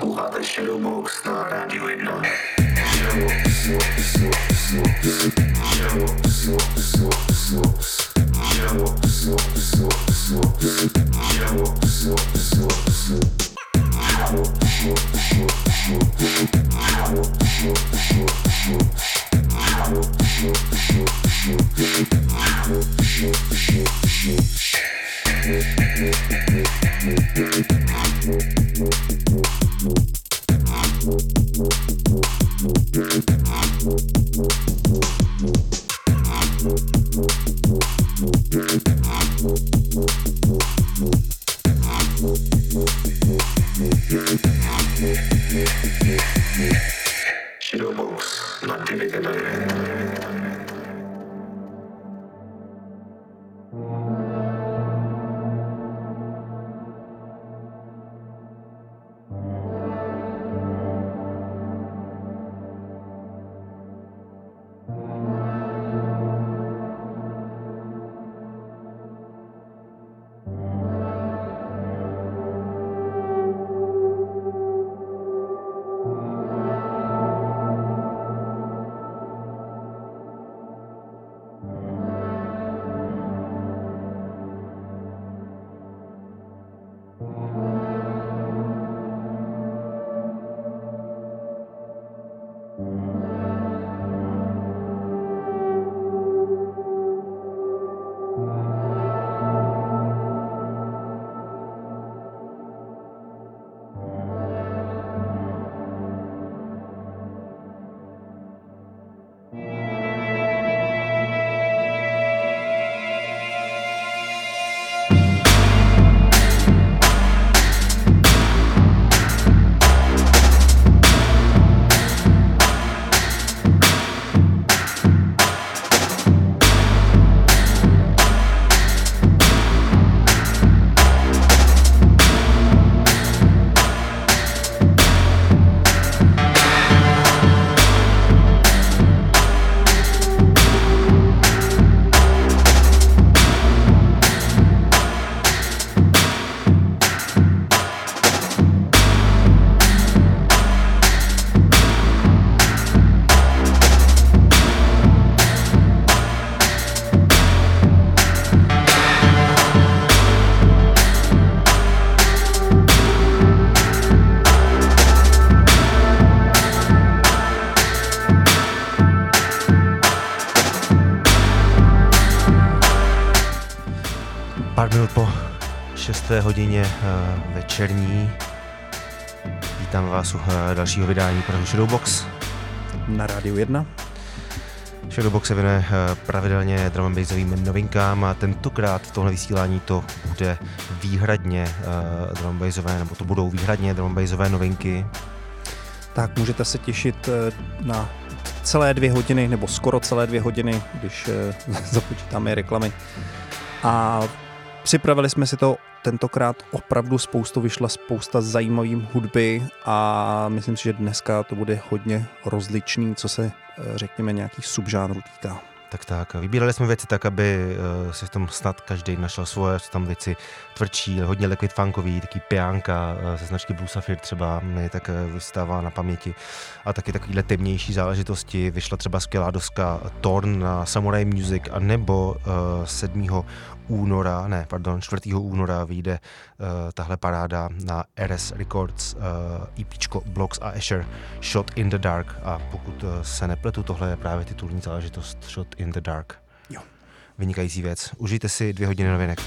Porrada Shadowbox na rádio Enon Yeah. Box, 6. hodině uh, večerní vítám vás u uh, dalšího vydání pořadu Shadowbox. Na rádiu 1. Shadowbox se věnuje uh, pravidelně drum bassovým novinkám a tentokrát tohle vysílání to bude výhradně drum bassové, nebo to budou výhradně drum bassové novinky. Tak můžete se těšit eh, na celé dvě hodiny, nebo skoro celé dvě hodiny, když eh, započítáme reklamy. A připravili jsme si to tentokrát opravdu spoustu, vyšla spousta zajímavým hudby a myslím si, že dneska to bude hodně rozličný, co se eh, řekněme nějakých subžánrů týká. Tak tak, vybírali jsme věci tak, aby uh, si v tom snad každý našel svoje, jsou tam věci tvrdší, hodně liquid funkový, taky piánka uh, ze značky Blue Sapphire třeba mi tak vystává na paměti a taky takovýhle temnější záležitosti. Vyšla třeba skvělá doska Torn na Samurai Music a nebo uh, 7 února, ne, pardon, 4. února vyjde uh, tahle paráda na RS Records uh, EPčko Blocks a Asher Shot in the Dark a pokud uh, se nepletu, tohle je právě titulní záležitost Shot in the Dark. Jo. Vynikající věc. Užijte si dvě hodiny novinek.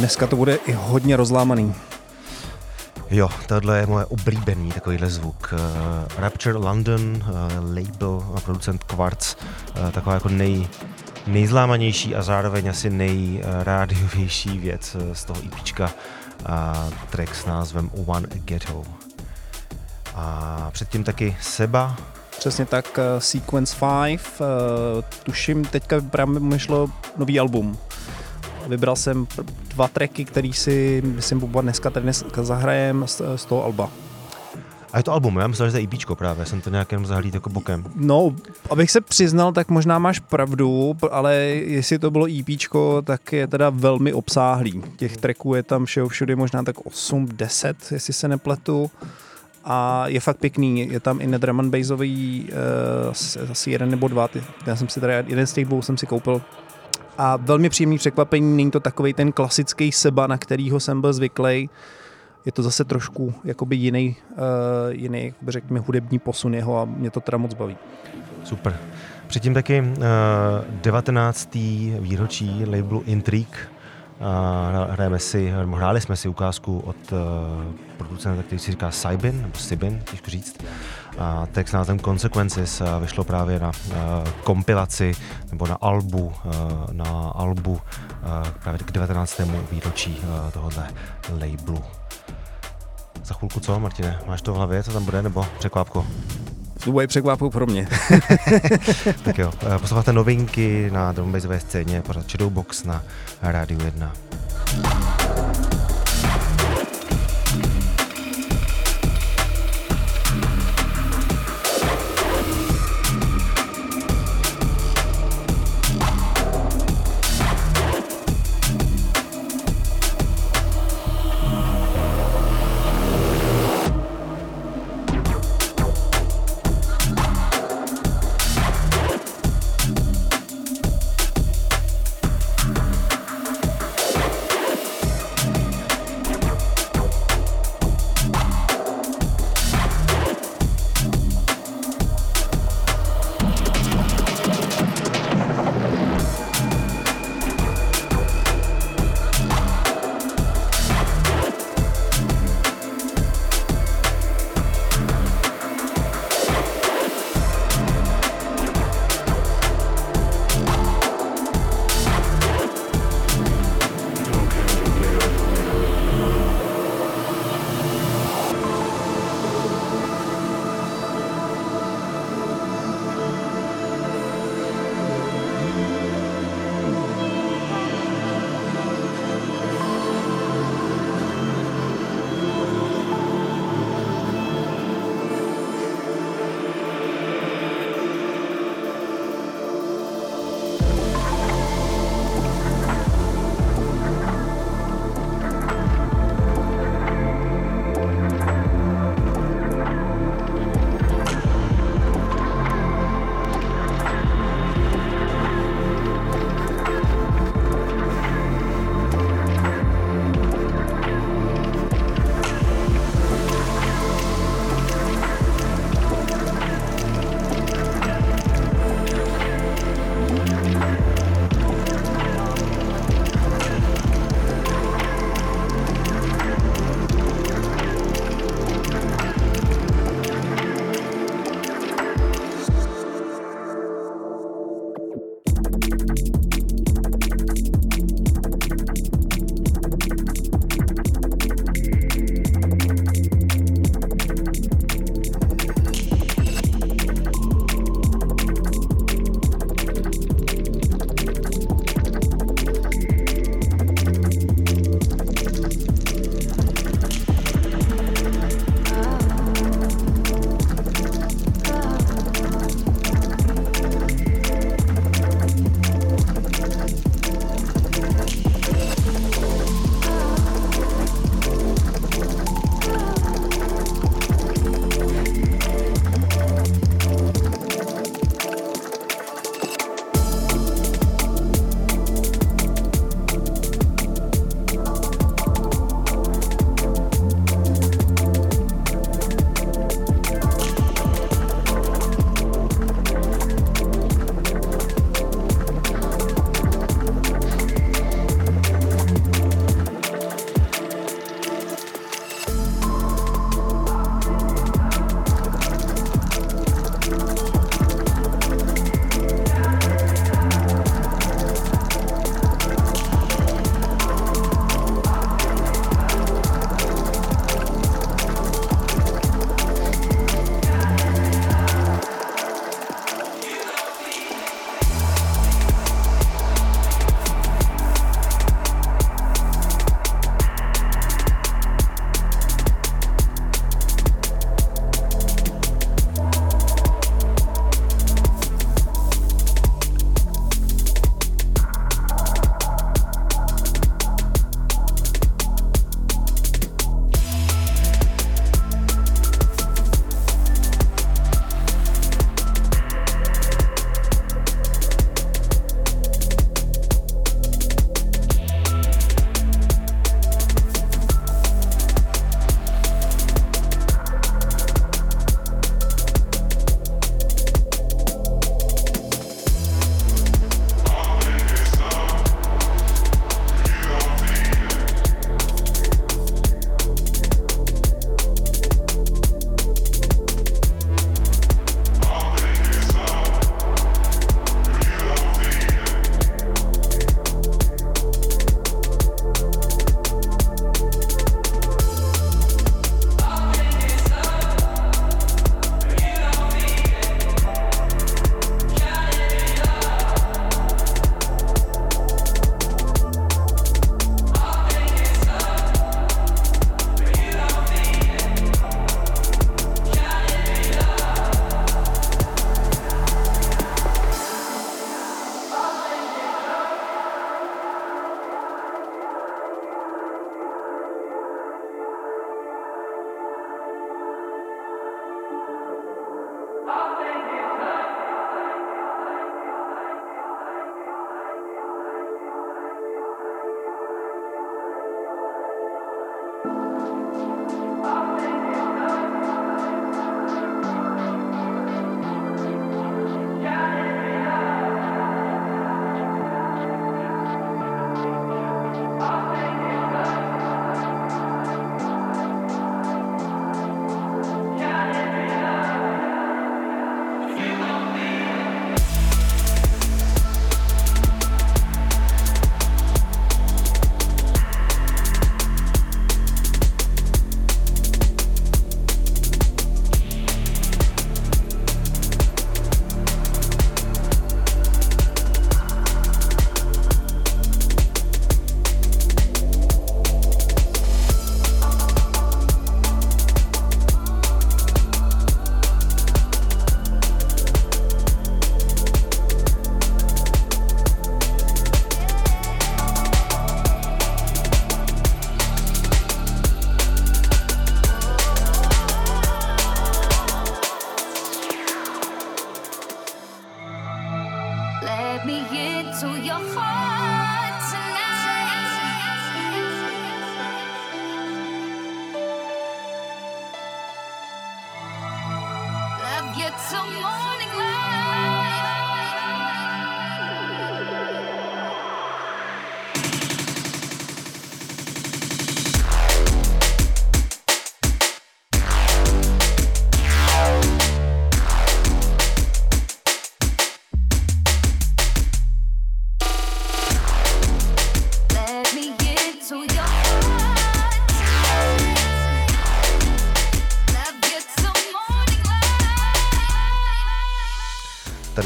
Dneska to bude i hodně rozlámaný. Jo, tohle je moje oblíbený takovýhle zvuk. Uh, Rapture London, uh, label a producent Quartz, uh, taková jako nej, nejzlámanější a zároveň asi nejrádiovější věc z toho EPčka a track s názvem One Ghetto. A předtím taky Seba. Přesně tak, uh, Sequence 5, uh, tuším teďka právě myšlo nový album. Vybral jsem dva tracky, který si, myslím, Boba dneska tady dneska zahrajem z, z toho alba. A je to album, já myslím, že to je EPčko právě, jsem to nějak jenom zahlíd jako bokem. No, abych se přiznal, tak možná máš pravdu, ale jestli to bylo EPčko, tak je teda velmi obsáhlý. Těch tracků je tam všeho všude možná tak 8-10, jestli se nepletu. A je fakt pěkný, je tam i drum and bassový, uh, asi jeden nebo dva, ty, já jsem si teda, jeden z těch dvou jsem si koupil a velmi příjemný překvapení, není to takový ten klasický seba, na kterýho jsem byl zvyklý. Je to zase trošku jakoby jiný, uh, jiný řekněme, hudební posun jeho a mě to teda moc baví. Super. Předtím taky uh, eh, 19. výročí labelu Intrigue. Hrajeme si, hráli jsme si ukázku od uh, producenta, který si říká Sybin, nebo Sibin, těžko říct. A text názvem Consequences vyšlo právě na uh, kompilaci nebo na albu, uh, na albu uh, právě k 19. výročí uh, tohohle labelu. Za chvilku co, Martine? Máš to v hlavě, co tam bude, nebo překvápko? To bude překvápku pro mě. tak jo, posloucháte novinky na drumbejzové scéně, pořád Shadowbox na Rádiu 1.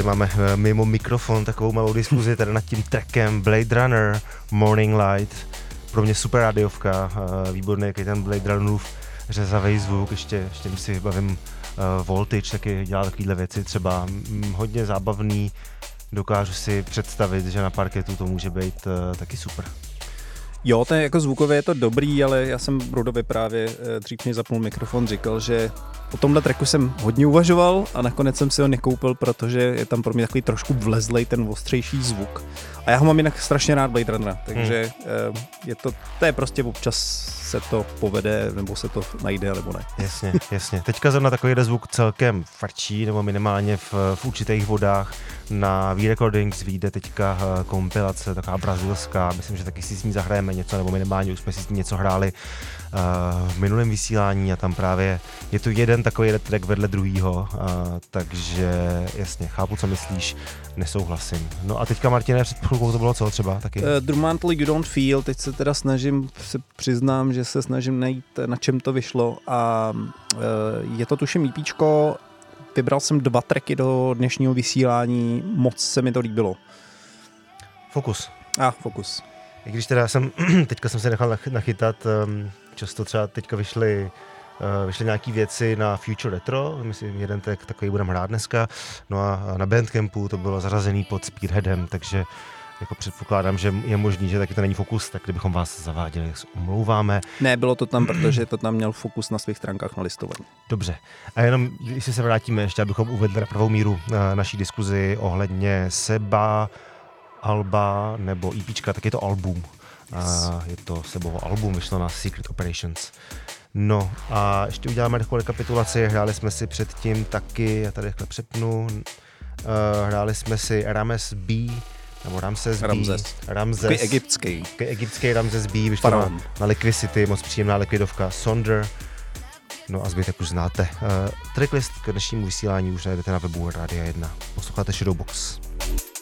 máme eh, mimo mikrofon takovou malou diskuzi tady nad tím trackem Blade Runner Morning Light. Pro mě super rádiovka, eh, výborný, jaký ten Blade Runnerův řezavý zvuk, ještě, ještě si vybavím uh, Voltage, taky dělá takovéhle věci, třeba mm, hodně zábavný, dokážu si představit, že na parketu to může být taky super. Jo, ten jako zvukově je to dobrý, ale já jsem Brudovi právě dřív mi zapnul mikrofon říkal, že O tomhle tracku jsem hodně uvažoval a nakonec jsem si ho nekoupil, protože je tam pro mě takový trošku vlezlej ten ostřejší zvuk. A já ho mám jinak strašně rád Blade Runnera, takže hmm. je to, to je prostě občas se to povede, nebo se to najde, nebo ne. Jasně, jasně. Teďka zrovna takový zvuk celkem frčí, nebo minimálně v, v určitých vodách. Na V-Recordings vyjde teďka eh, kompilace, taková brazilská, myslím, že taky si s ní zahrajeme něco, nebo minimálně už jsme si s ní něco hráli v minulém vysílání a tam právě je to jeden takový track vedle druhýho, takže jasně, chápu, co myslíš, nesouhlasím. No a teďka, Martine, před chvilkou to bylo co třeba taky? Uh, Drummantly You Don't Feel, teď se teda snažím, se přiznám, že se snažím najít, na čem to vyšlo a uh, je to tuším EPčko, vybral jsem dva tracky do dnešního vysílání, moc se mi to líbilo. Fokus. A, ah, fokus. I když teda jsem, teďka jsem se nechal nachytat um, Často třeba teďka vyšly Uh, vyšly nějaké věci na Future Retro, myslím, jeden tak, takový budeme hrát dneska, no a na Bandcampu to bylo zařazený pod Spearheadem, takže jako předpokládám, že je možný, že taky to není fokus, tak kdybychom vás zaváděli, tak se omlouváme. Ne, bylo to tam, protože to tam měl fokus na svých stránkách na listování. Dobře. A jenom, když se vrátíme ještě, abychom uvedli na pravou míru na naší diskuzi ohledně Seba, Alba nebo EPčka, tak je to album. A je to sebovo album, vyšlo na Secret Operations. No a ještě uděláme takovou rekapitulaci, hráli jsme si předtím taky, já tady takhle přepnu, uh, hráli jsme si Rames B, nebo Ramses B. Ramses. Ramses. Takový egyptský. Takový egyptský Ramses B, vyšlo na, na Liquidity, moc příjemná likvidovka. Sonder, no a zbytek už znáte. Uh, tracklist k dnešnímu vysílání už najdete na webu Radia 1. Posloucháte Shadowbox. night,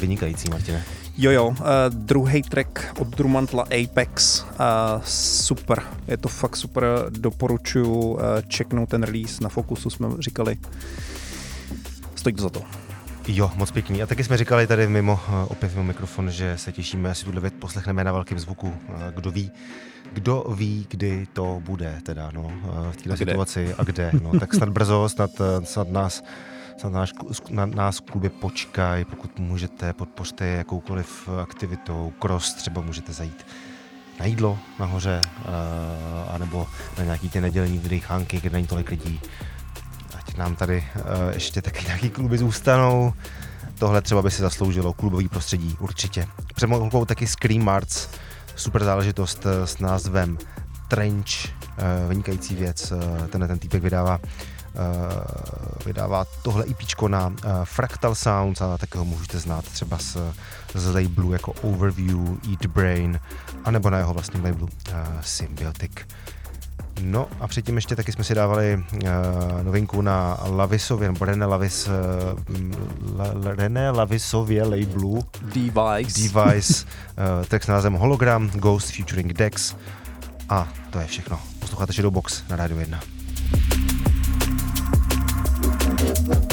Vynikající, Martine. Jo, jo, uh, druhý track od Drumantla Apex, uh, super, je to fakt super, doporučuji uh, checknout ten release, na Fokusu jsme říkali, stojí to za to. Jo, moc pěkný. A taky jsme říkali tady mimo, eh, opět mimo mikrofon, že se těšíme, asi tuhle věc poslechneme na velkém zvuku. Eh, kdo ví, kdo ví, kdy to bude teda, no, v této situaci a kde. No, tak snad brzo, snad, snad nás snad náš, na nás v klubě počkaj, pokud můžete, podpořte jakoukoliv aktivitou, cross třeba můžete zajít na jídlo nahoře, uh, anebo na nějaký ty nedělní vydechánky, kde není tolik lidí. Ať nám tady uh, ještě taky nějaký kluby zůstanou. Tohle třeba by si zasloužilo klubový prostředí, určitě. Před mou taky Scream Arts, super záležitost s názvem Trench, vynikající věc. Tenhle ten týpek vydává vydává tohle IP e na uh, Fractal Sounds a tak ho můžete znát třeba z, z labelu jako Overview, Eat Brain, anebo na jeho vlastním labelu uh, Symbiotic. No a předtím ještě taky jsme si dávali uh, novinku na Lavisově, nebo René Lavis, uh, La, René Lavisově labelu Device, Device uh, text s názvem Hologram, Ghost featuring Dex a to je všechno. Posloucháte Shadowbox na Radio 1. Thank you.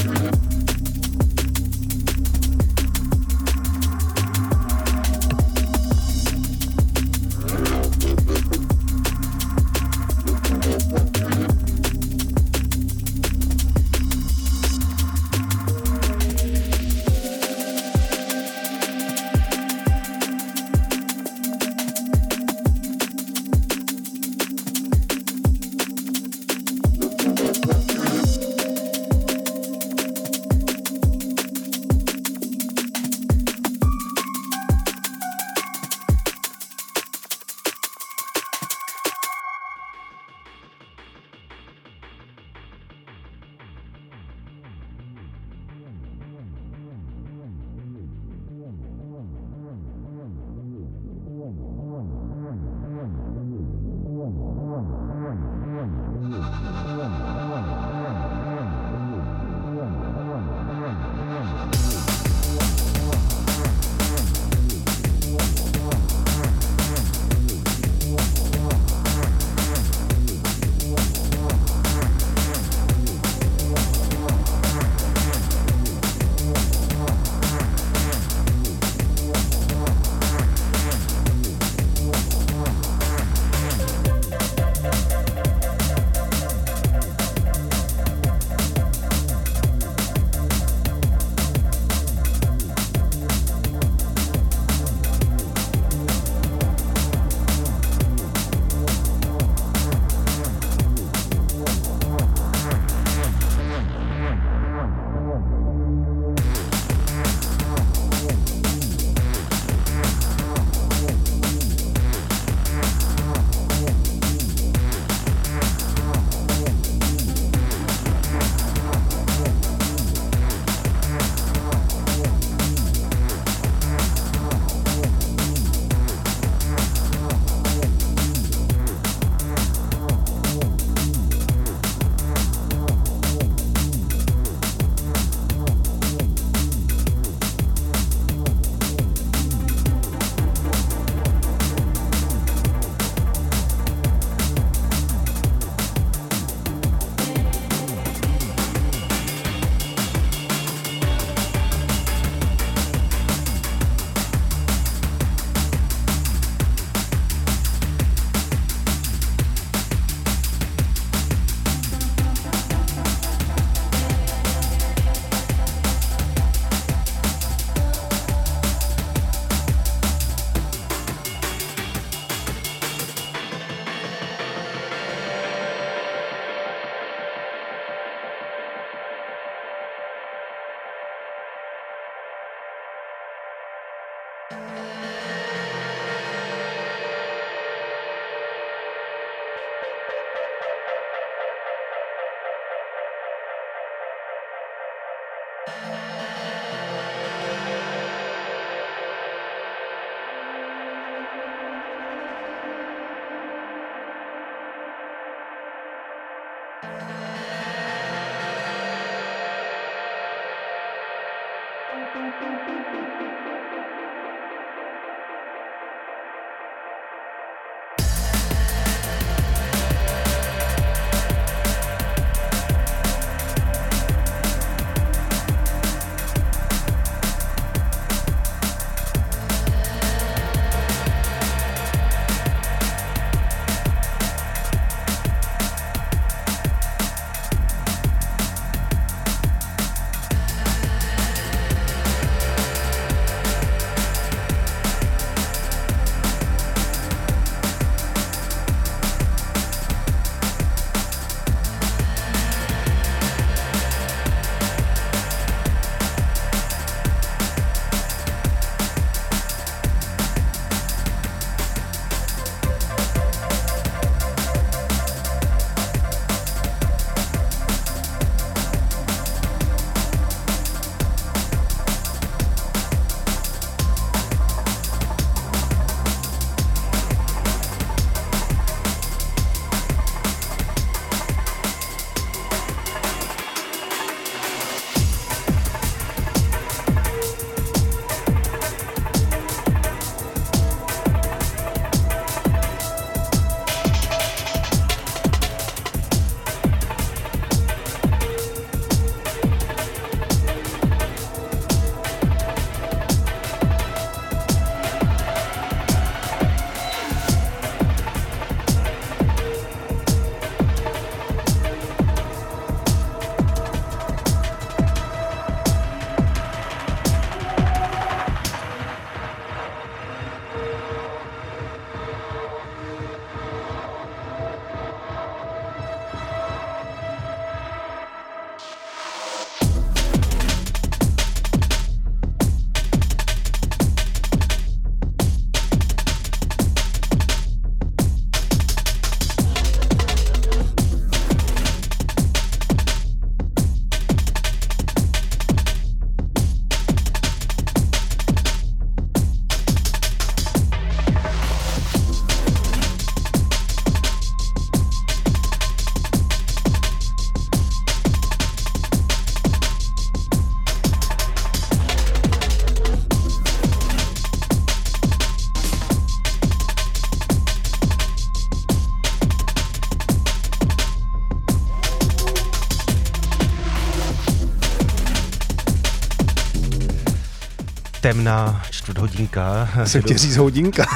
Temná čtvrthodinka. Soutěří z hodinka.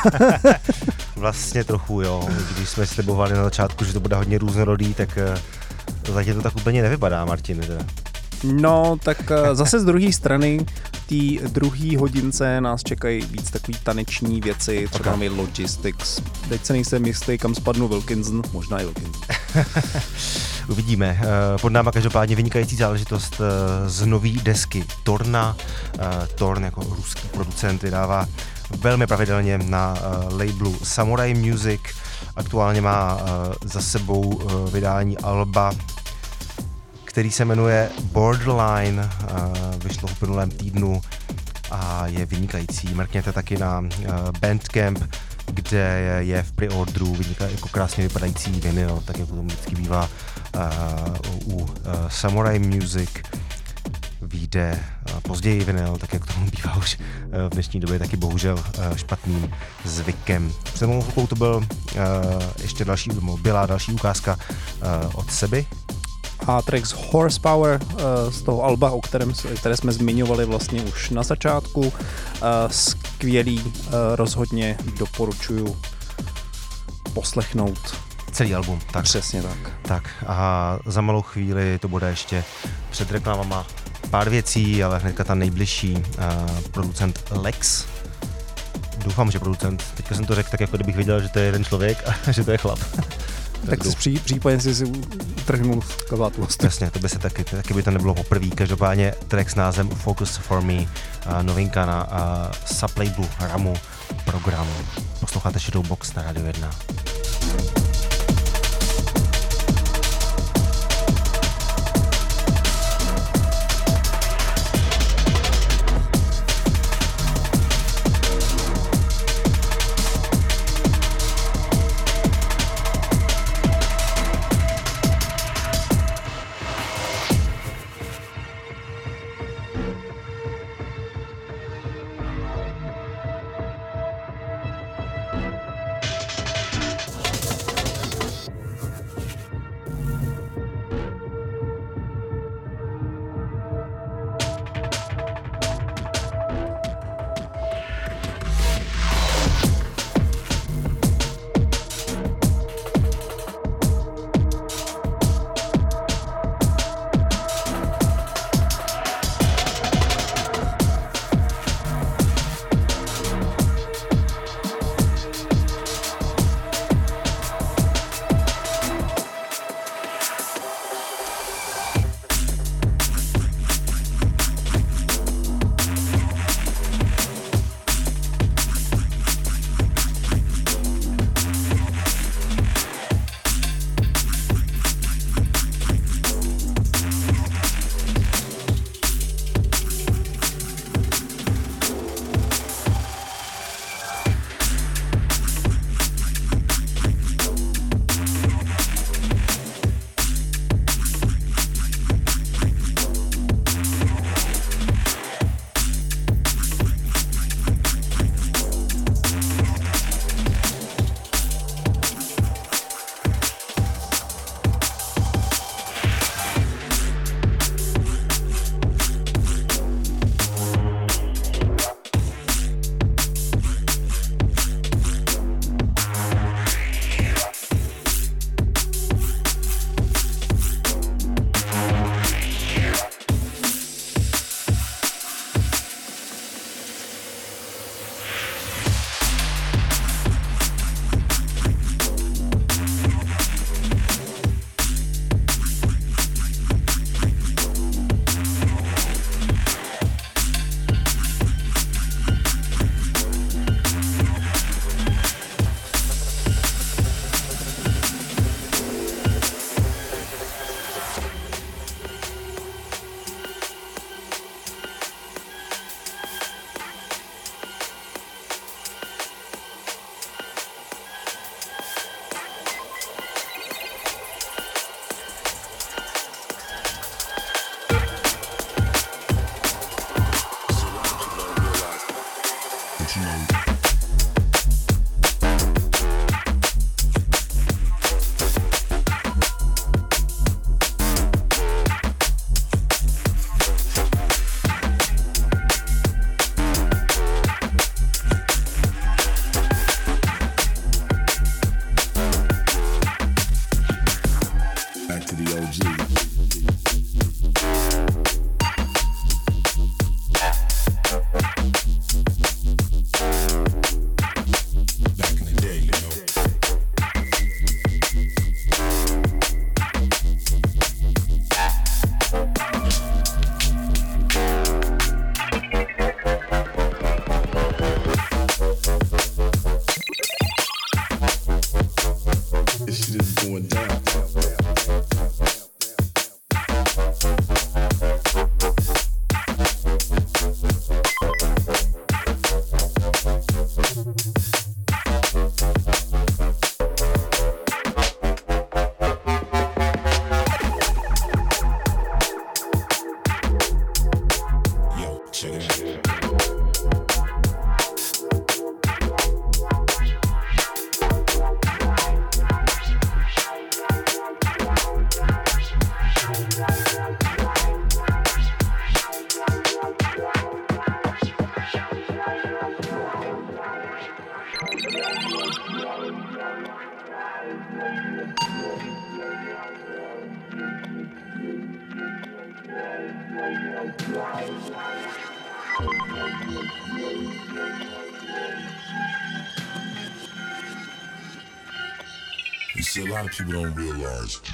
vlastně trochu, jo. Když jsme slibovali na začátku, že to bude hodně různorodý, tak eh, zatím to tak úplně nevypadá, Martin. Teda. No, tak eh, zase z druhé strany, té druhé hodince nás čekají víc takový taneční věci, třeba okay. Logistics. Teď se nejsem jistý, kam spadnu Wilkinson, možná i Wilkinson. Uvidíme. Eh, pod náma každopádně vynikající záležitost eh, z nový desky Torna. Torn jako ruský producent vydává velmi pravidelně na labelu Samurai Music. Aktuálně má za sebou vydání Alba který se jmenuje Borderline, vyšlo v minulém týdnu a je vynikající. Mrkněte taky na Bandcamp, kde je v preorderu vyniká, jako krásně vypadající vinyl, tak jako to vždycky bývá u Samurai Music vyjde později vinyl, tak jak tomu bývá už v dnešní době taky bohužel špatným zvykem. Před mou to byl ještě další, byla další ukázka od seby, a track z Horsepower eh, z toho alba, o kterém, které jsme zmiňovali vlastně už na začátku. Eh, skvělý, eh, rozhodně doporučuju poslechnout. Celý album, tak. Přesně tak. Tak a za malou chvíli to bude ještě před reklamama pár věcí, ale hnedka ta nejbližší uh, producent Lex. Doufám, že producent. Teďka jsem to řekl tak, jako kdybych věděl, že to je jeden člověk a že to je chlap. Tak si pří, případně si si utrhnul kabátu. Jasně, to by se taky, taky by to nebylo poprvé. Každopádně track s názvem Focus for Me, uh, novinka na uh, sublabelu Ramu programu. Posloucháte Shadowbox na Radio 1. Lot of people don't realize.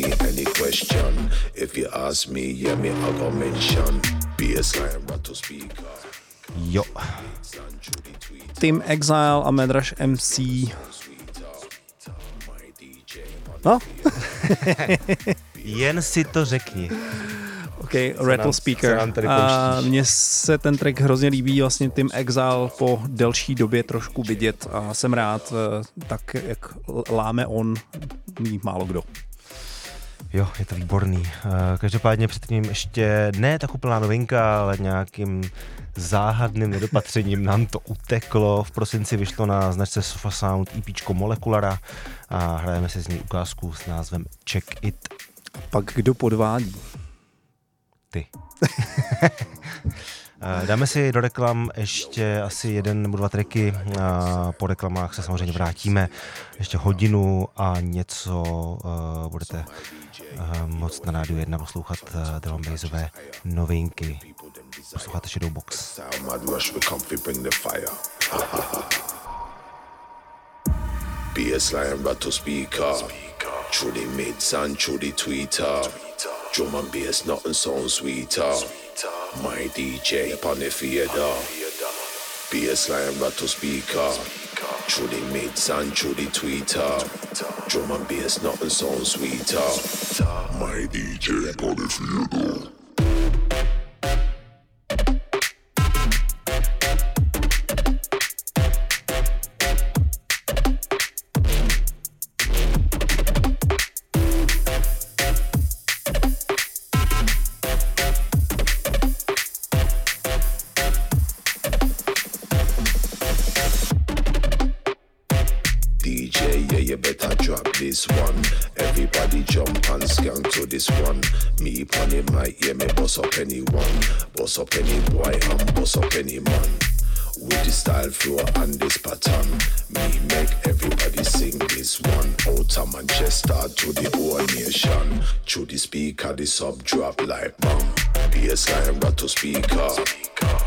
Me any question. If you ask me, yeah, me I go mention. Baseline, rattle speaker. Jo, Team Exile a Medrash MC. No, jen si to řekni. OK, Rattle Speaker. A mně se ten track hrozně líbí, vlastně Team Exile po delší době trošku vidět a jsem rád, eh, tak jak láme on, ví málo kdo. Jo, je to výborný. Eh, Každopádně před tím ještě ne tak úplná novinka, ale nějakým záhadným nedopatřením nám to uteklo. V prosinci vyšlo na značce Sofa Sound EP Molekulara a hrajeme si z ní ukázku s názvem Check It. Pak kdo podvádí? Ty. Eh, Dáme si do reklam ještě asi jeden nebo dva triky. a Po reklamách se samozřejmě vrátíme. Ještě hodinu a něco uh, budete moc na rádiu 1 poslouchat drum novinky. Posloucháte Shadowbox. Sound the fire. Bassline rattle speaker. Through the mids and through the tweeter. Drum and bass, nothing sounds sweeter. My DJ upon the theater. Bassline rattle speaker. Through the mids and through the tweeter. Drum and bass, nothing sounds sweeter. My DJ Polytheodore. DJ, yeah, Pon it mic, yeah, me boss up anyone. Boss up any boy and boss up any man. With the style flow and this pattern, me make everybody sing this one. Out of Manchester to the whole nation. Through the speaker, the sub drop like bomb. Bassline rat to speaker.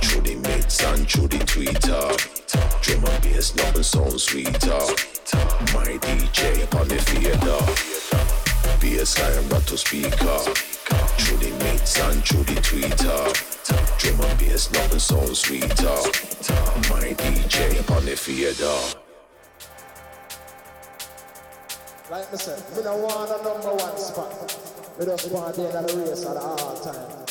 Through the mix and through the tweeter. Drum and bass, nothing sounds sweeter. My DJ on the fader. Bassline rat to speaker. Through the mix and through the tweeter. Drum and bass, nothing sounds sweeter. My DJ on the fader. Like I said, we don't want a number one spot. We just want to be in the race at all time.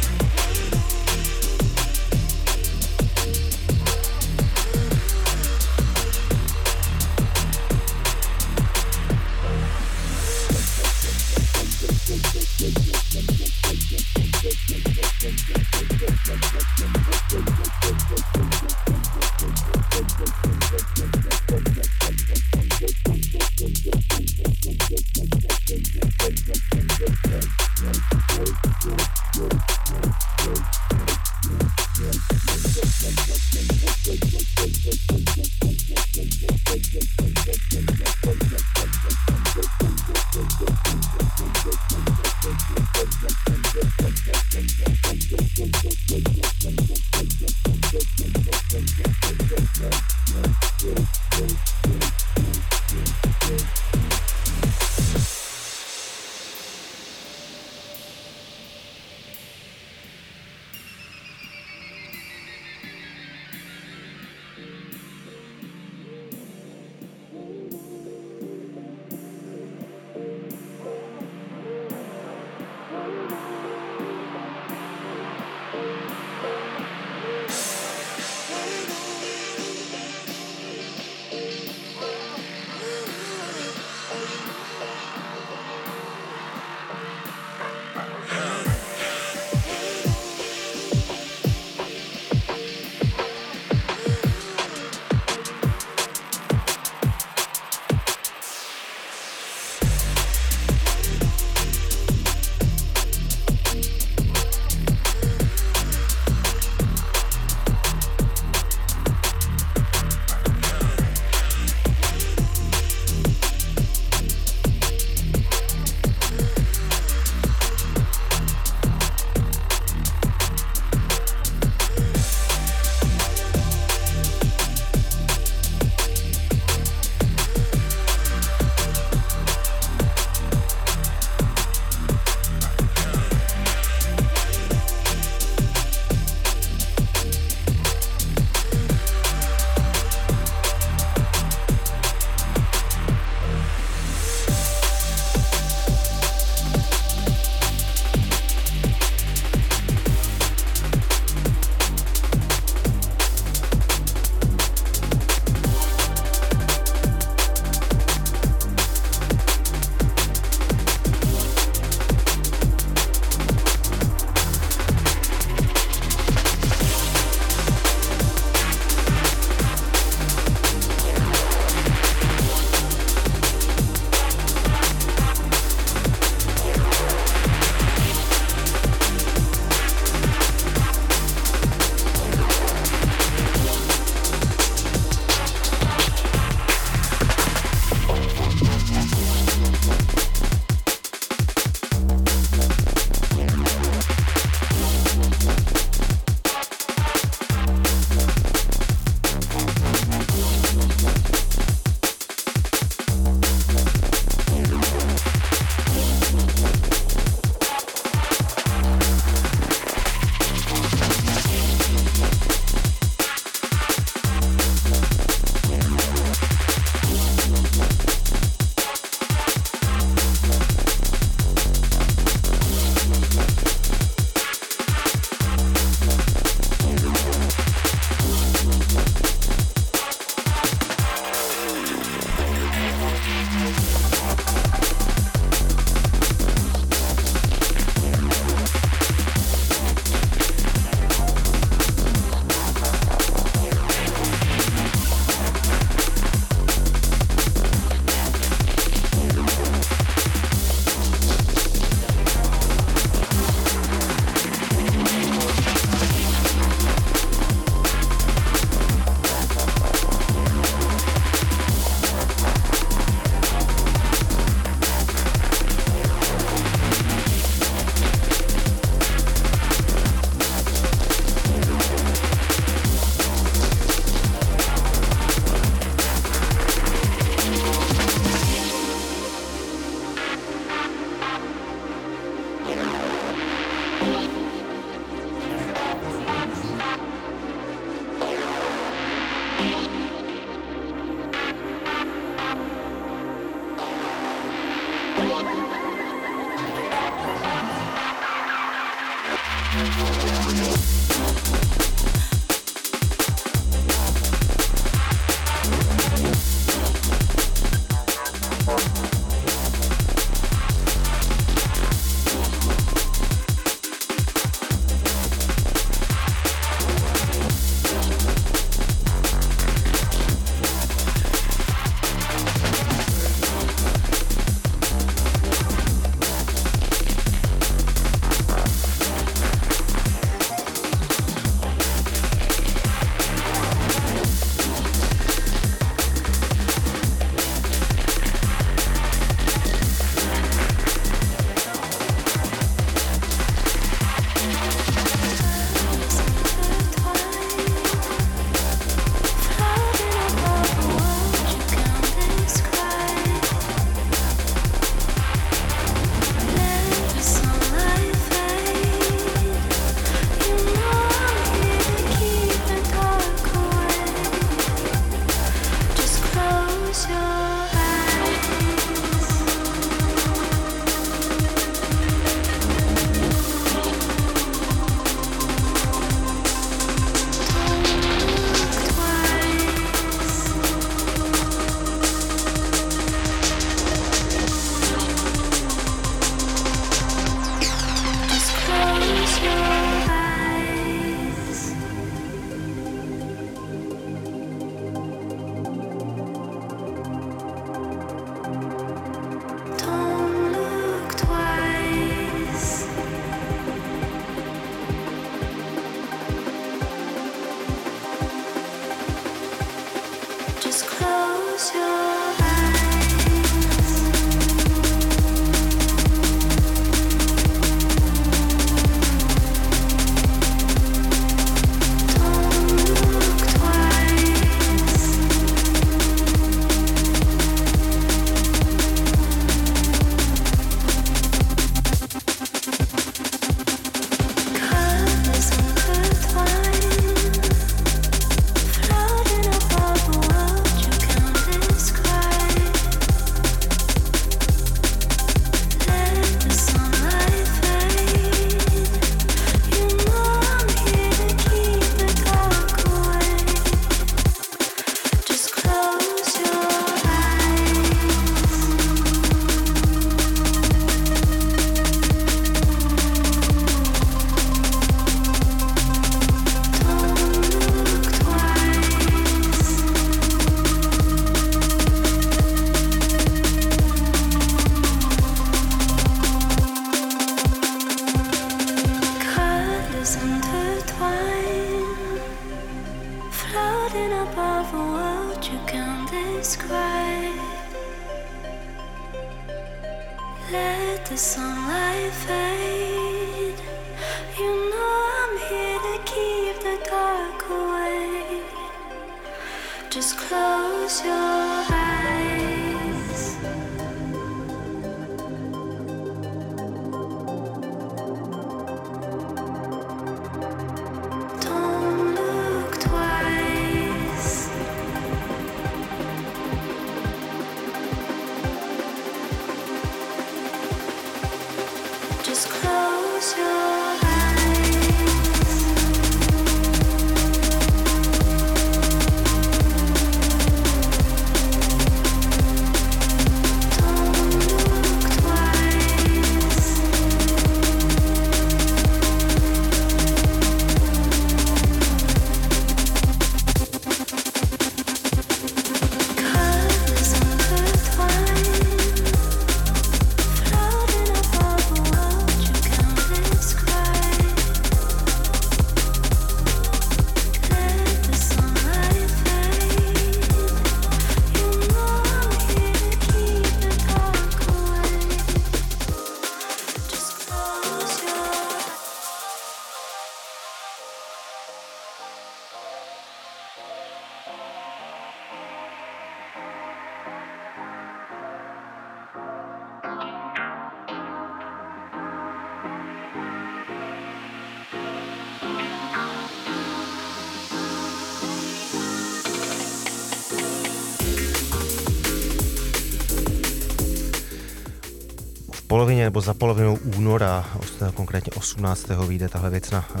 Polovině nebo za polovinou února, konkrétně 18. vyjde tahle věc na uh,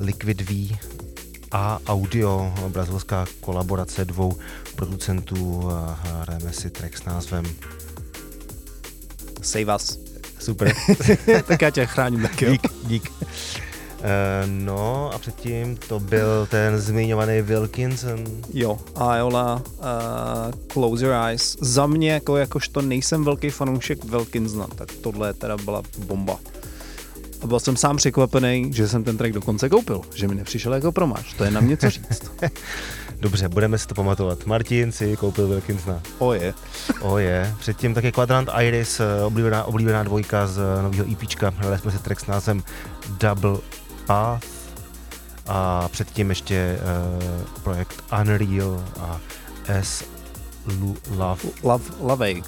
Liquid V a Audio, brazilská kolaborace dvou producentů. Hrajeme si track s názvem Save us. Super. tak já tě chráním taky. dík, dík. Uh, no a předtím to byl ten zmiňovaný Wilkinson. Jo, Iola, uh, Close Your Eyes. Za mě, jako, jakožto nejsem velký fanoušek Wilkinsona, tak tohle teda byla bomba. A byl jsem sám překvapený, že jsem ten track dokonce koupil, že mi nepřišel jako promáč. To je na mě co říct. Dobře, budeme si to pamatovat. Martin si koupil Wilkinsona. O je. O je. Předtím taky Quadrant Iris, eh, oblíbená, oblíbená dvojka z eh, nového EPčka. Hledali jsme si track s názvem Double Path. A předtím ještě uh, projekt Unreal a S Lu- Love Love, lavej.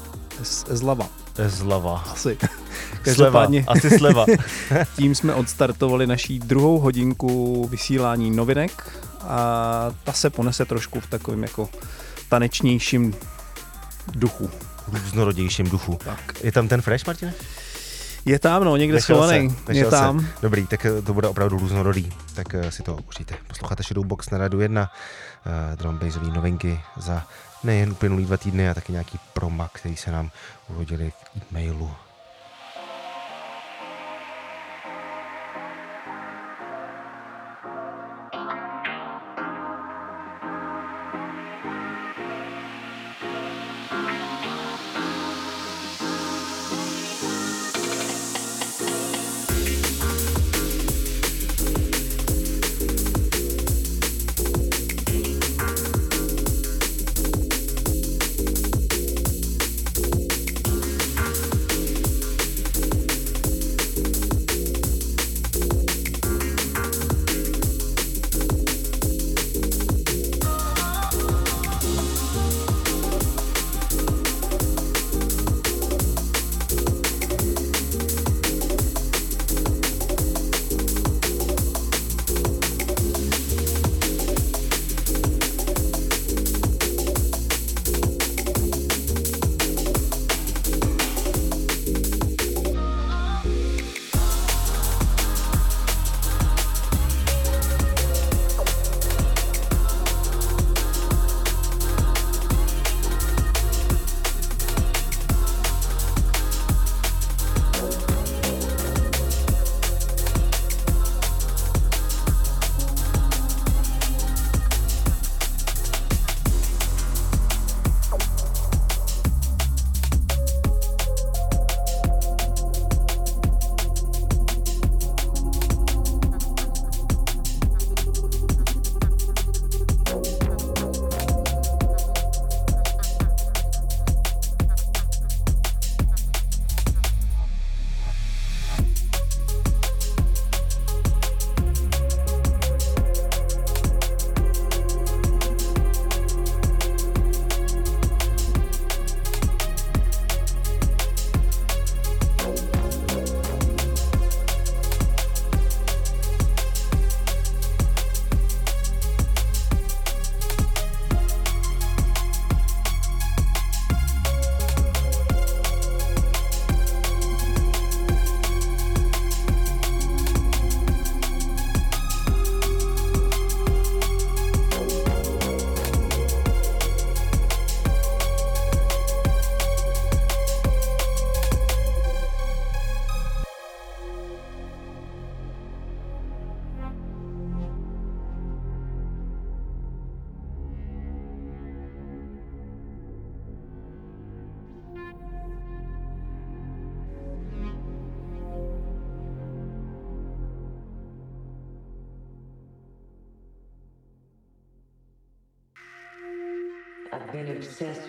Lava. S Lava. Asi. Sleva, asi sleva. tím jsme odstartovali naší druhou hodinku vysílání novinek a ta se ponese trošku v takovém jako tanečnějším duchu. Různorodějším duchu. Tak. Je tam ten fresh, Martine? Je tam, no, někde Nešel schovaný. se, Je tam. Se. Dobrý, tak eh, to bude opravdu různorodý, tak eh, si to užijte. Posloucháte Shadowbox na Radu 1, uh, drum bassové novinky za nejen uplynulý dva týdny, a taky nějaký proma, který se nám uhodili v e-mailu.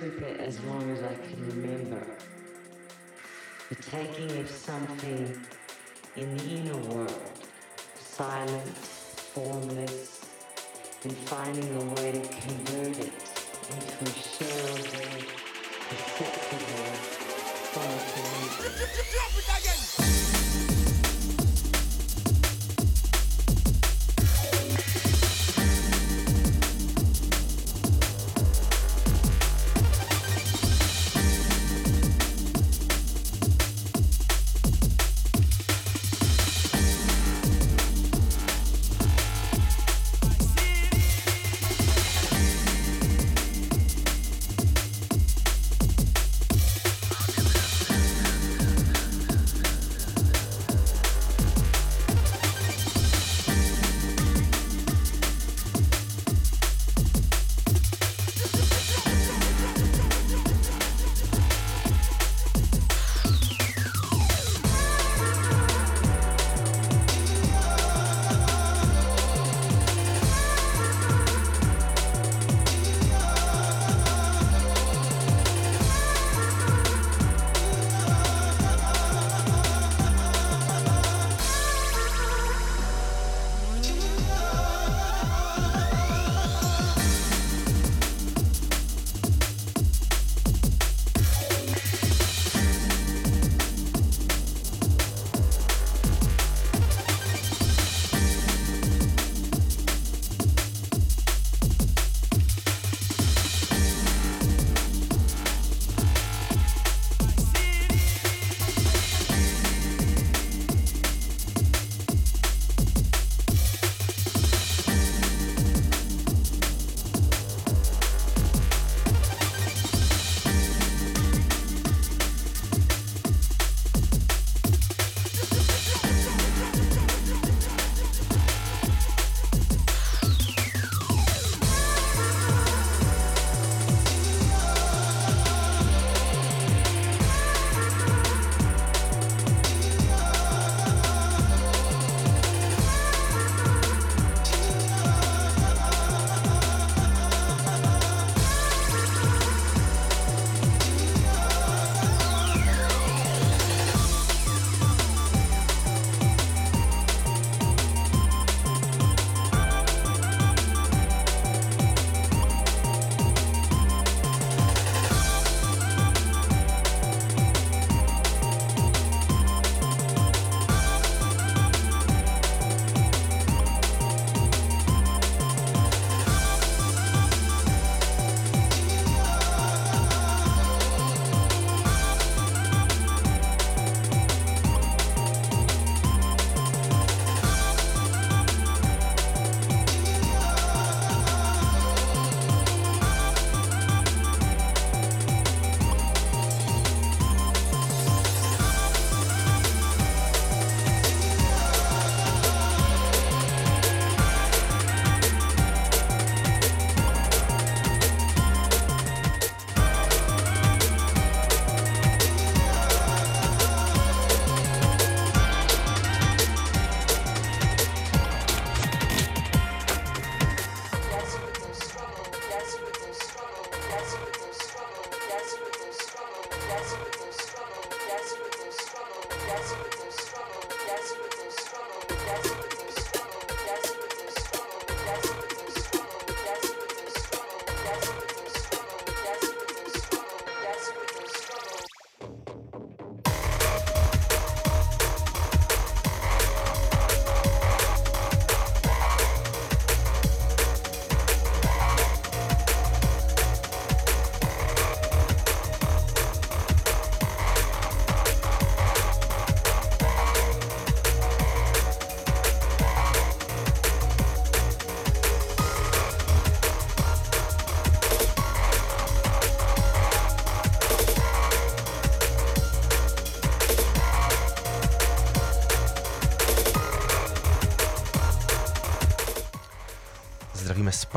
With it as long as I can remember. The taking of something in the inner world, silent, formless, and finding a way to convert it into a shareable.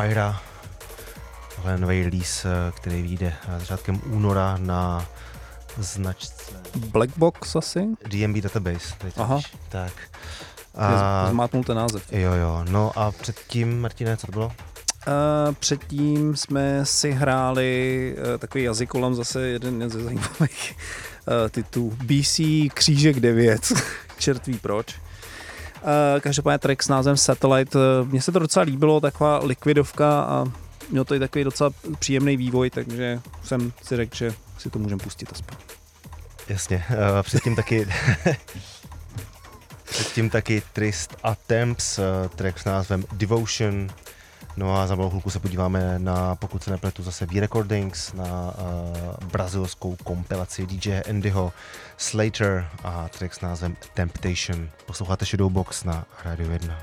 Spyra, tohle je nový release, který vyjde eh, začátkem února na značce Black Box asi? DMB Database. Teď Aha. víš. Tak. A... Zmátnul ten název. Jo, jo. No a předtím, Martine, co to bylo? Uh, předtím jsme si hráli uh, takový jazykolem zase jeden ze zajímavých uh, titulů. BC Křížek 9. Čert ví proč. Uh, každopádně track s názvem Satellite. Uh, mně se to docela líbilo, taková likvidovka a mělo to i takový docela příjemný vývoj, takže jsem si řekl, že si to můžeme pustit aspoň. Jasně, uh, předtím taky předtím taky Trist a Temps, track s názvem Devotion. No a za malou chvilku se podíváme na, pokud se nepletu, zase V-Recordings, na uh, brazilskou kompilaci DJ Andyho Slater a track s názvem Temptation. Posloucháte Shadowbox na Radio 1.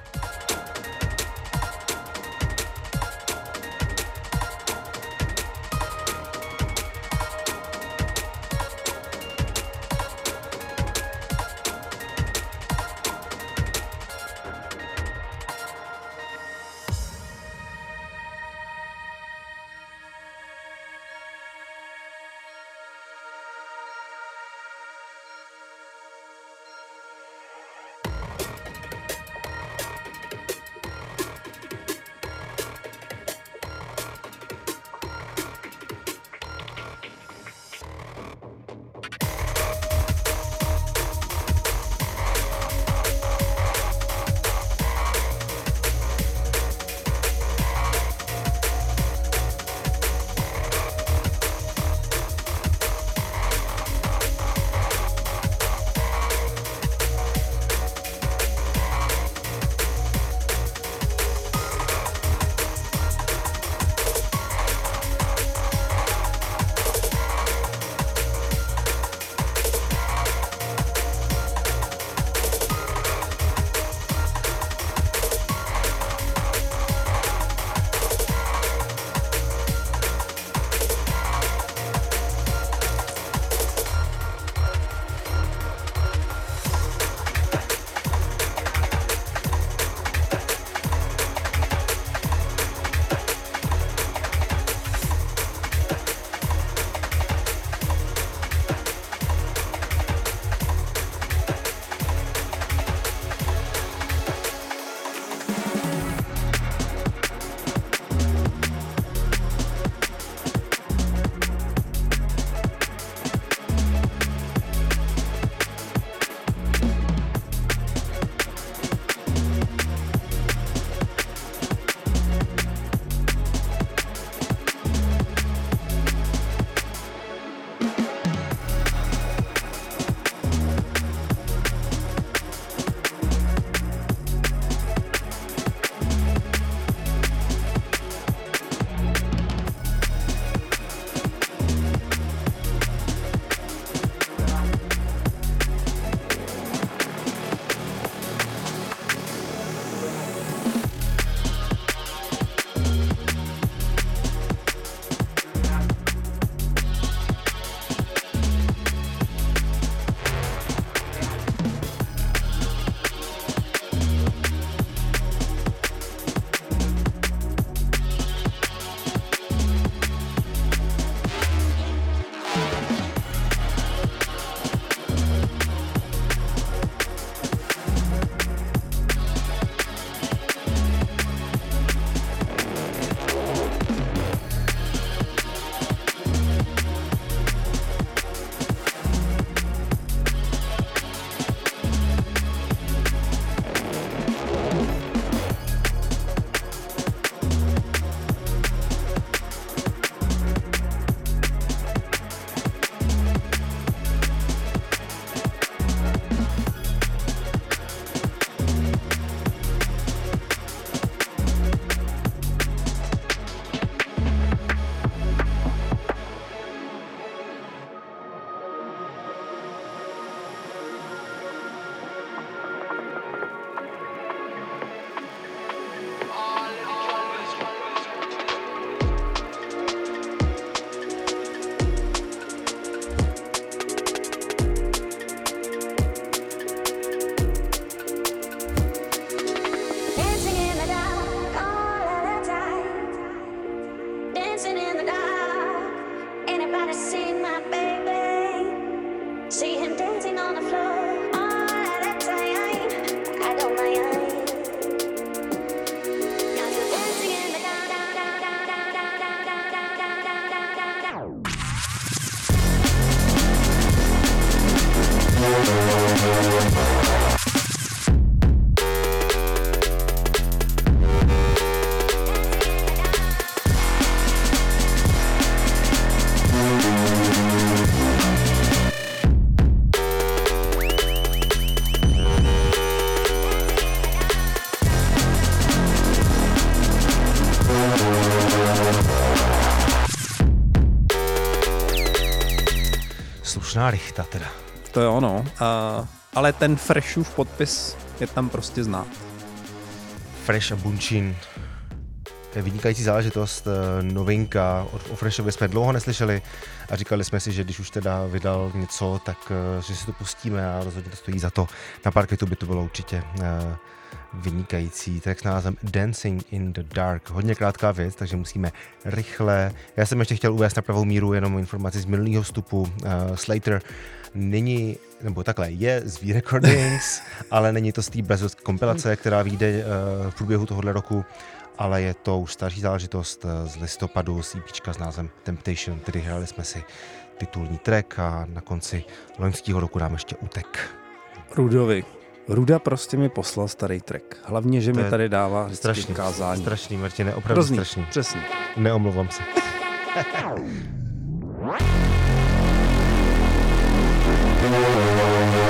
Slušná rychta teda. To je ono. Uh, ale ten Freshův podpis je tam prostě znát. Fresh a Bunchin. To je vynikající záležitost, eh, novinka. O, Freshovi jsme dlouho neslyšeli a říkali jsme si, že když už teda vydal něco, tak eh, že si to pustíme a rozhodně to stojí za to. Na parketu by to bylo určitě eh, vynikající track s názvem Dancing in the Dark. Hodně krátká věc, takže musíme rychle. Já jsem ještě chtěl uvést na pravou míru jenom informaci z minulého vstupu. Uh, Slater není, nebo takhle, je z V-Recordings, ale není to z té brazilské kompilace, která vyjde uh, v průběhu tohohle roku ale je to už starší záležitost eh, z listopadu z EPčka s názvem Temptation, tedy hráli jsme si titulní track a na konci loňského roku nám ještě utek. Rudovi. Ruda prostě mi poslal starý track. Hlavně, že To mi tady dává Strašný, kázání. strašný, Martine, opravdu Hrozný, strašný. přesně. Neomlouvám se. Let's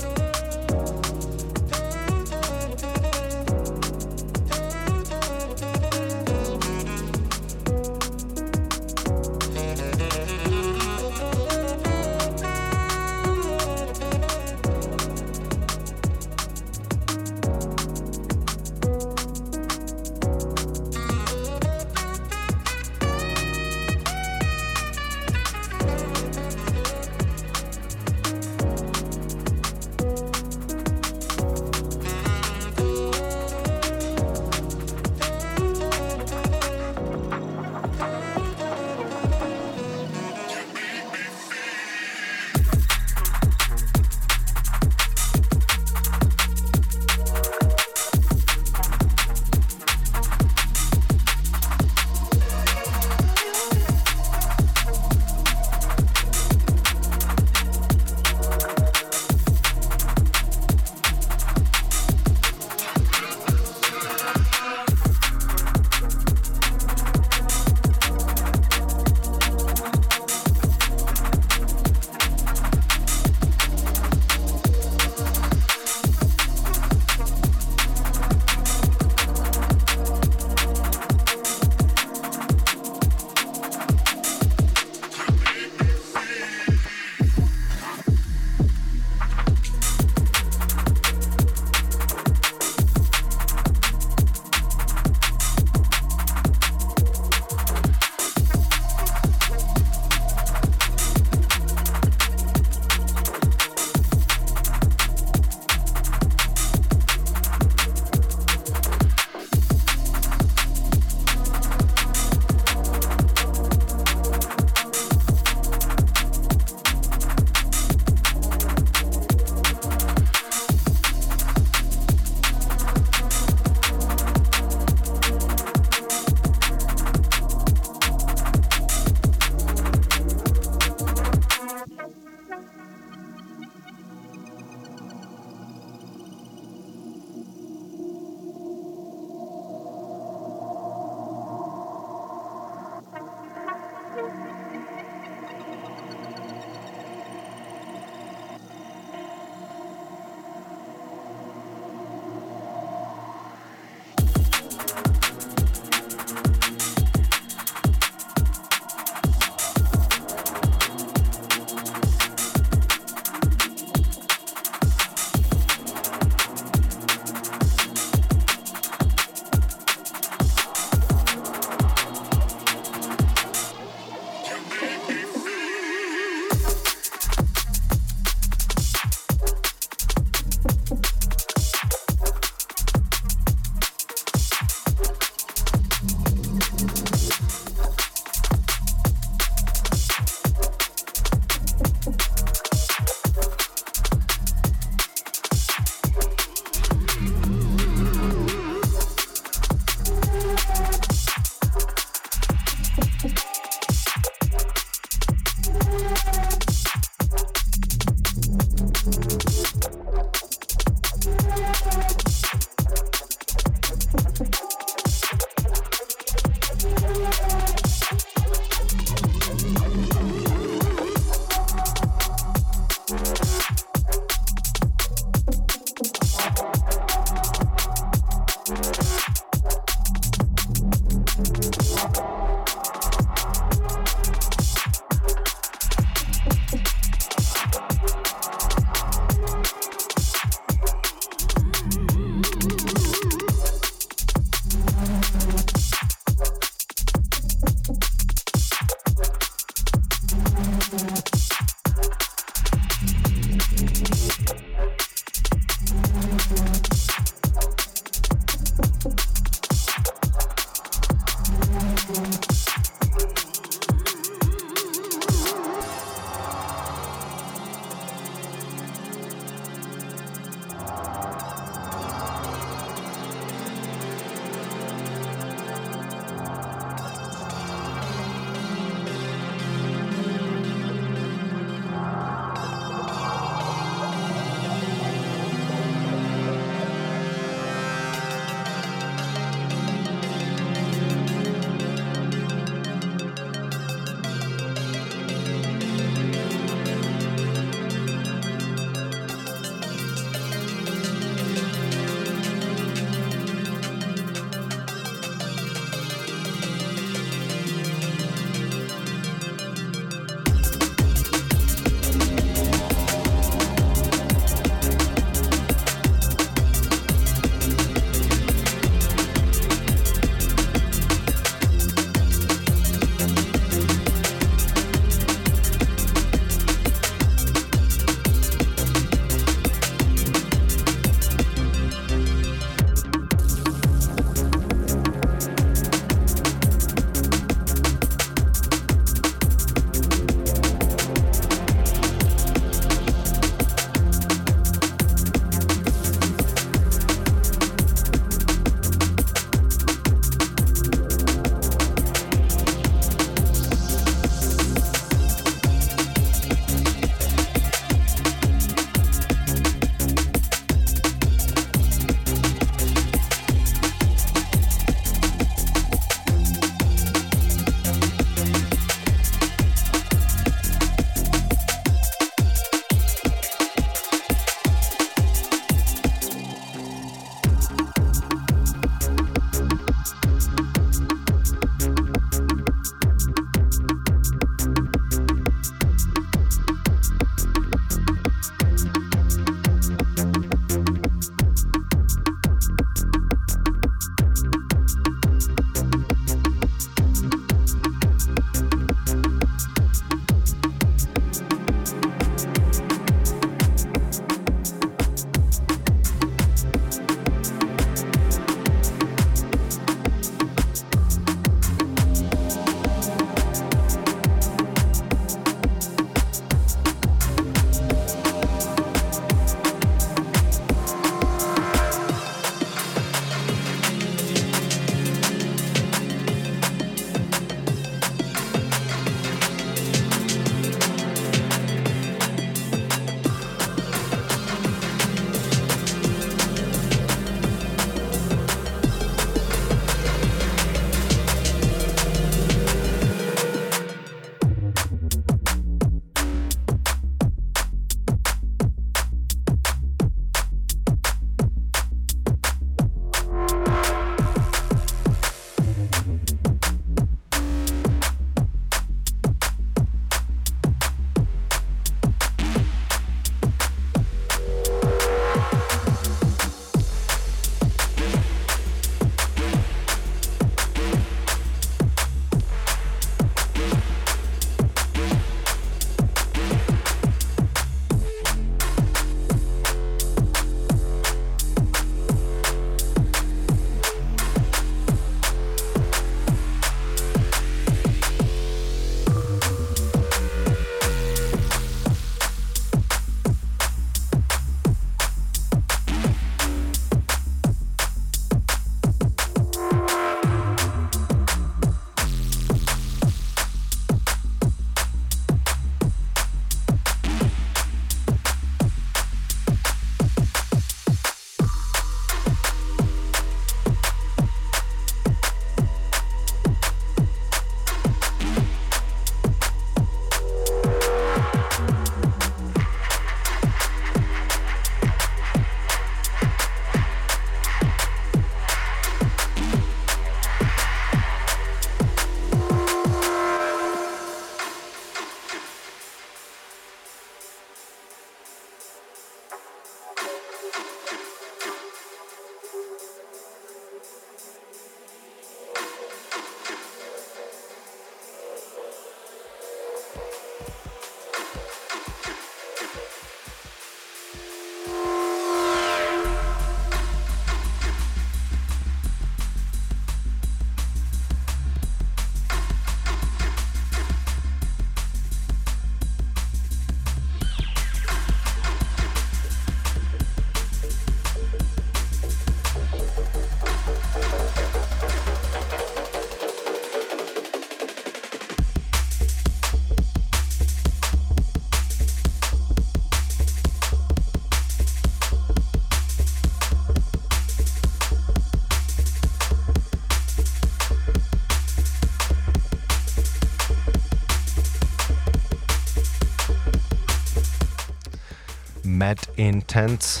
Intense.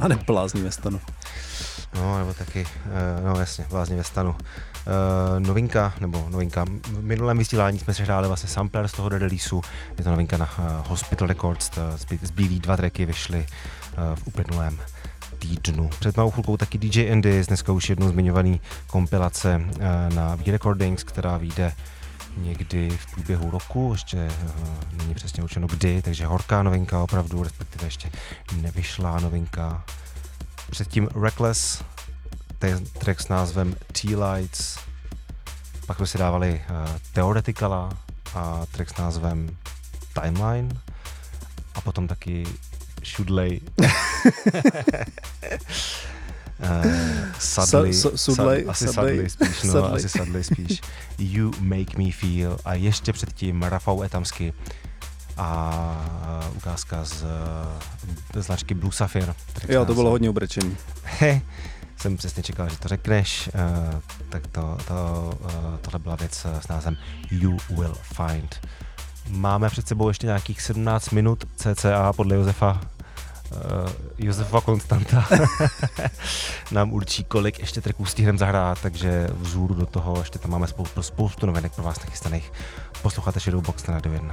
A ne blázní ve stanu. No, nebo taky, uh, no jasně, Blázni ve stanu. Uh, novinka, nebo novinka, v minulém vysílání jsme si hráli vlastně sampler z toho releaseu, je to novinka na uh, Hospital Records, zbylý dva tracky vyšly v uplynulém týdnu. Před malou chvilkou taky DJ Andy, dneska už jednou zmiňovaný kompilace na V-Recordings, která vyjde někdy v průběhu roku, ještě uh, není přesně určeno kdy, takže horká novinka opravdu, respektive ještě nevyšlá novinka. Předtím Reckless, je track s názvem T-Lights, pak jsme si dávali uh, Theoreticala a track s názvem Timeline a potom taky Shudley. Uh, Sudley, Sa- su- Sudley, Sad- asi Sudley spíš, no, Sudley. asi Sudley spíš. You Make Me Feel a ještě předtím Rafał Etamsky a ukázka z značky Blue Sapphire. Jo, to bylo hodně ubrečený. He, jsem přesně čekal, že to řekneš, uh, tak to, to, uh, tohle byla věc uh, s názvem You Will Find. Máme před sebou ještě nějakých 17 minut cca podle Josefa uh, Josefa Konstanta nám určí, kolik ještě tracků stihneme zahrát, takže vzhůru do toho ještě tam máme spoustu, spoustu novinek pro vás nachystaných. Posloucháte Shadowbox na Radio 1.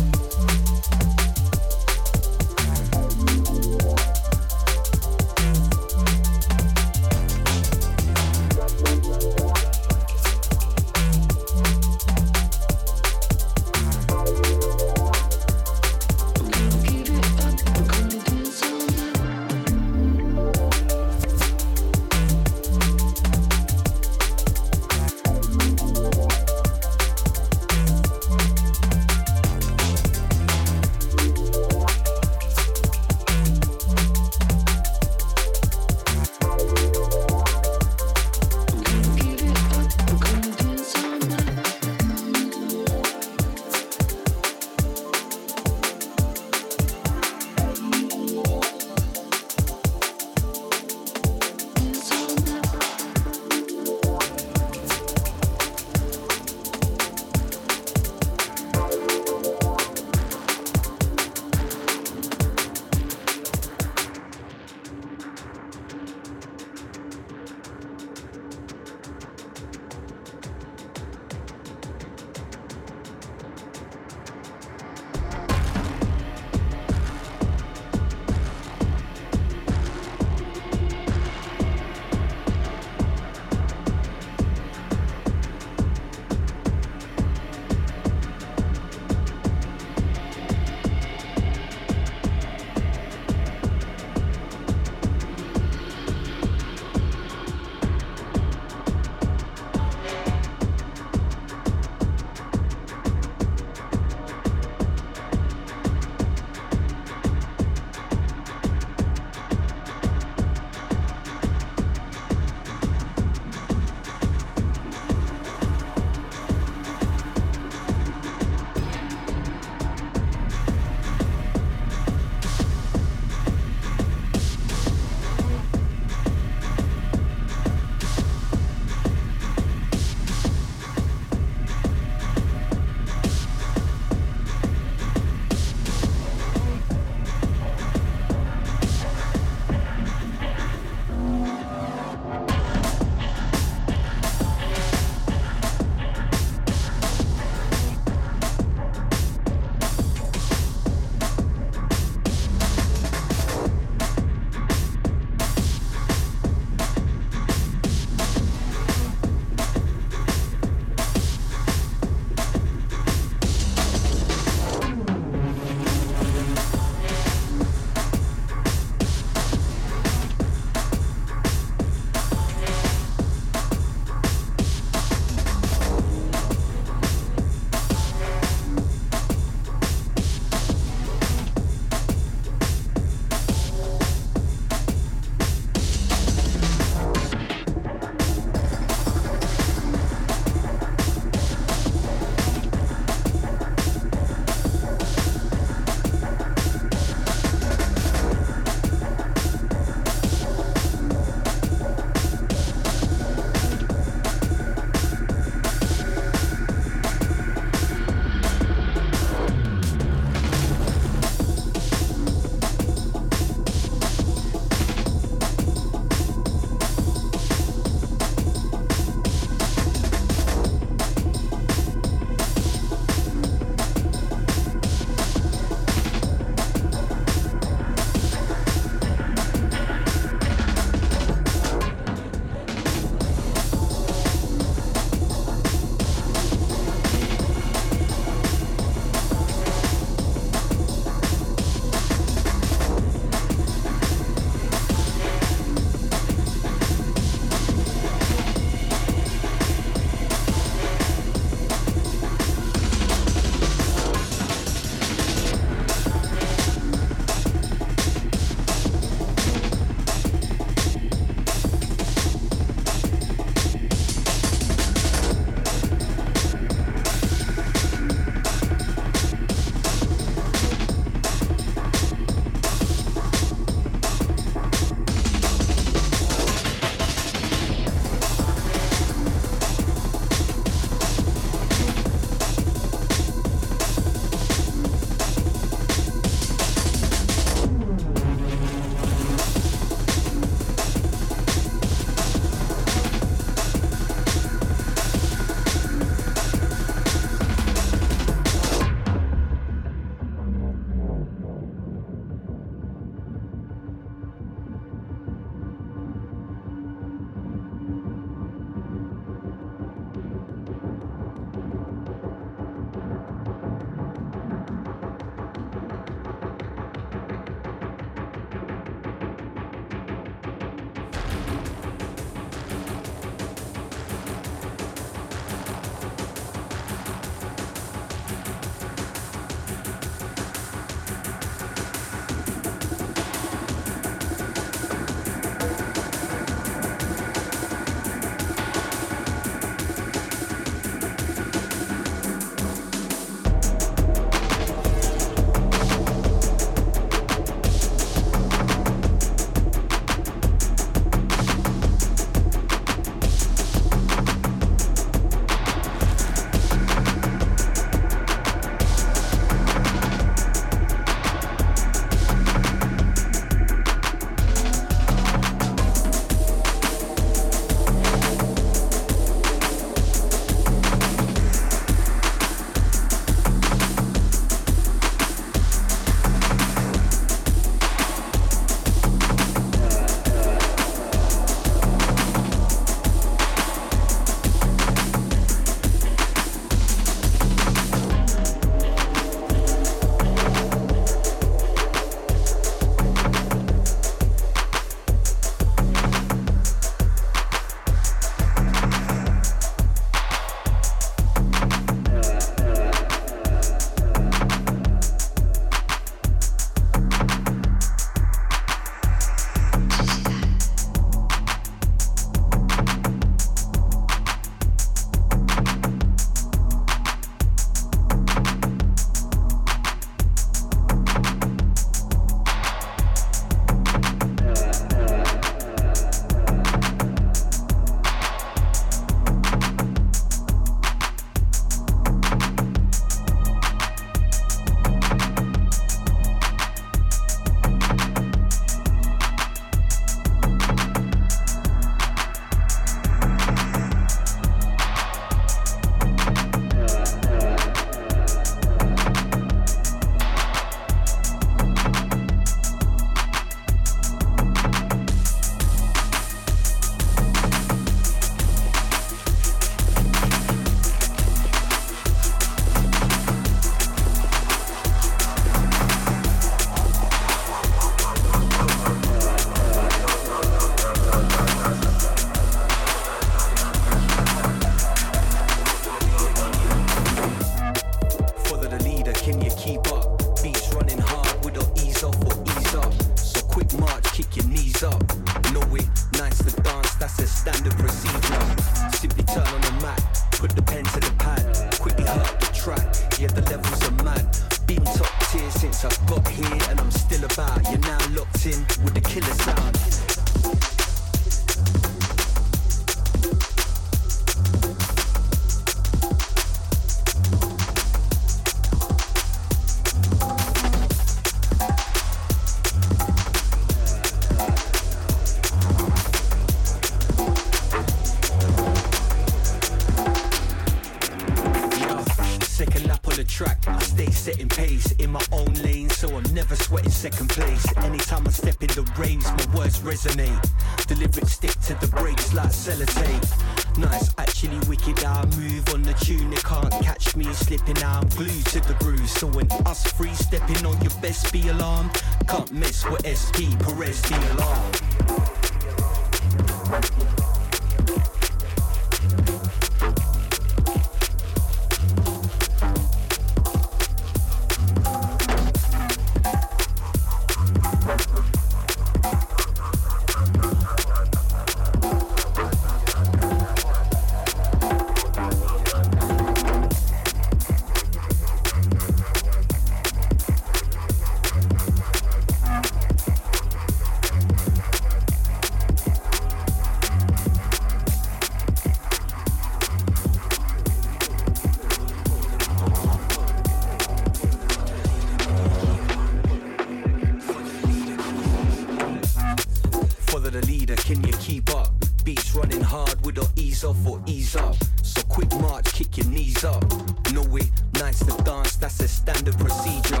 Nights to dance, that's a standard procedure.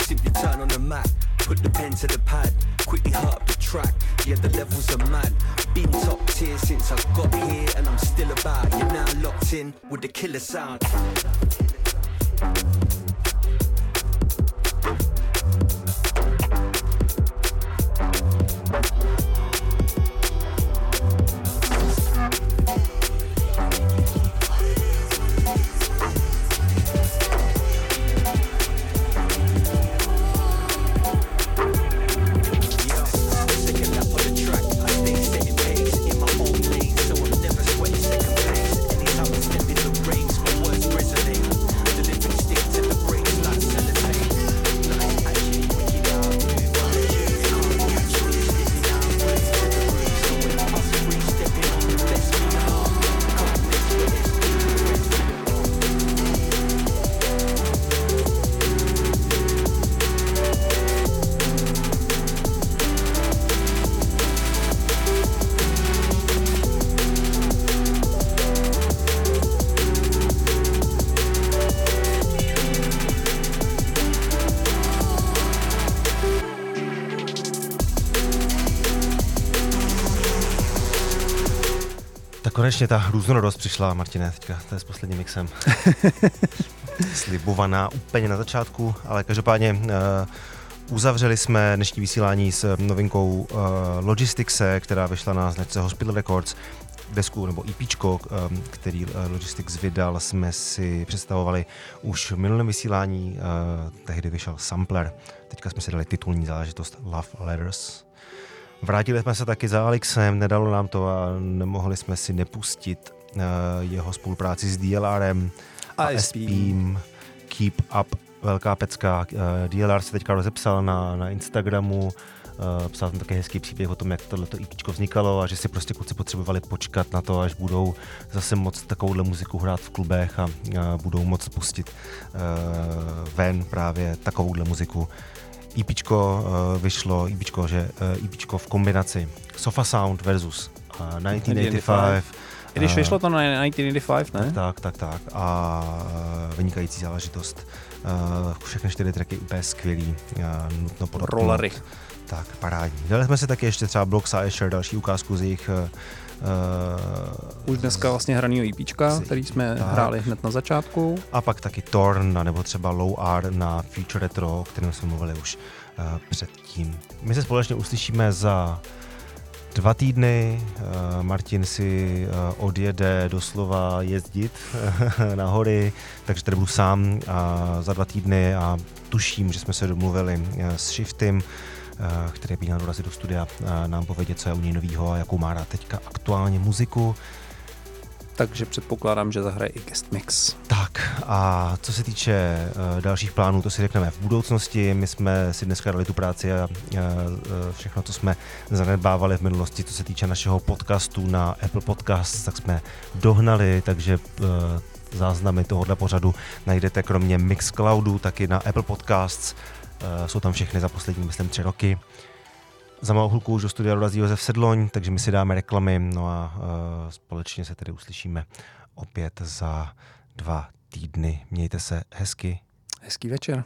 Simply turn on the mat, put the pen to the pad, quickly hurt up the track. Yeah, the levels are mad. Been top tier since I got here, and I'm still about. You're now locked in with the killer sound. Konečně ta různorodost přišla, Martine, teďka, to je s posledním mixem. Slibovaná úplně na začátku, ale každopádně uh, uzavřeli jsme dnešní vysílání s novinkou uh, Logisticse, která vyšla na značce Hospital Records. Desku nebo EP, který uh, Logistics vydal, jsme si představovali už v minulém vysílání, tehdy vyšel Sampler. Teďka jsme si dali titulní záležitost Love Letters. Vrátili jsme se taky za Alexem, nedalo nám to a nemohli jsme si nepustit uh, jeho spolupráci s DLRem a, SPím. Keep Up, velká pecka. Uh, DLR se teďka rozepsal na, na Instagramu, uh, psal tam také hezký příběh o tom, jak tohleto EP vznikalo a že si prostě kluci potřebovali počkat na to, až budou zase moc takovouhle muziku hrát v klubech a budou moc pustit uh, ven právě takovouhle muziku. EPčko uh, vyšlo, EPčko, že EPčko v kombinaci Sofa Sound versus uh, 1985. I když eh, vyšlo to na 1985, ne? Tak, tak, tak. A vynikající záležitost. Všechny čtyři tracky úplně skvělý. Nutno podotknout. Rollery. Tak, parádní. Dali jsme si taky ještě třeba Block Asher, další ukázku z jejich uh, Už dneska vlastně hranýho EPčka, si- který jsme tak. hráli hned na začátku. a pak taky Torn, nebo třeba Low R na Future Retro, o kterém jsme mluvili už uh, předtím. My se společně uslyšíme za dva týdny. Uh, Martin si uh, odjede doslova jezdit na hory, takže tady budu sám uh, za dva týdny a tuším, že jsme se domluvili uh, s Shiftem který by měl dorazit do studia, eh, nám povědět, co je u něj novýho a jakou má rád teďka aktuálně muziku. Takže předpokládám, že zahraje i guest mix. Tak a co se týče uh, dalších plánů, to si řekneme v budoucnosti. My jsme si dneska dali tu práci a uh, všechno, co jsme zanedbávali v minulosti, co se týče našeho podcastu na Apple Podcast, tak jsme dohnali, takže uh, záznamy tohohle pořadu najdete kromě Mixcloudu taky na Apple Podcasts. Uh, jsou tam všechny za poslední, myslím, tři roky. Za malou chvilku už do studia dorazí Josef Sedloň, takže my si dáme reklamy, no a uh, společně se tedy uslyšíme opět za dva týdny. Mějte se hezky. Hezký večer.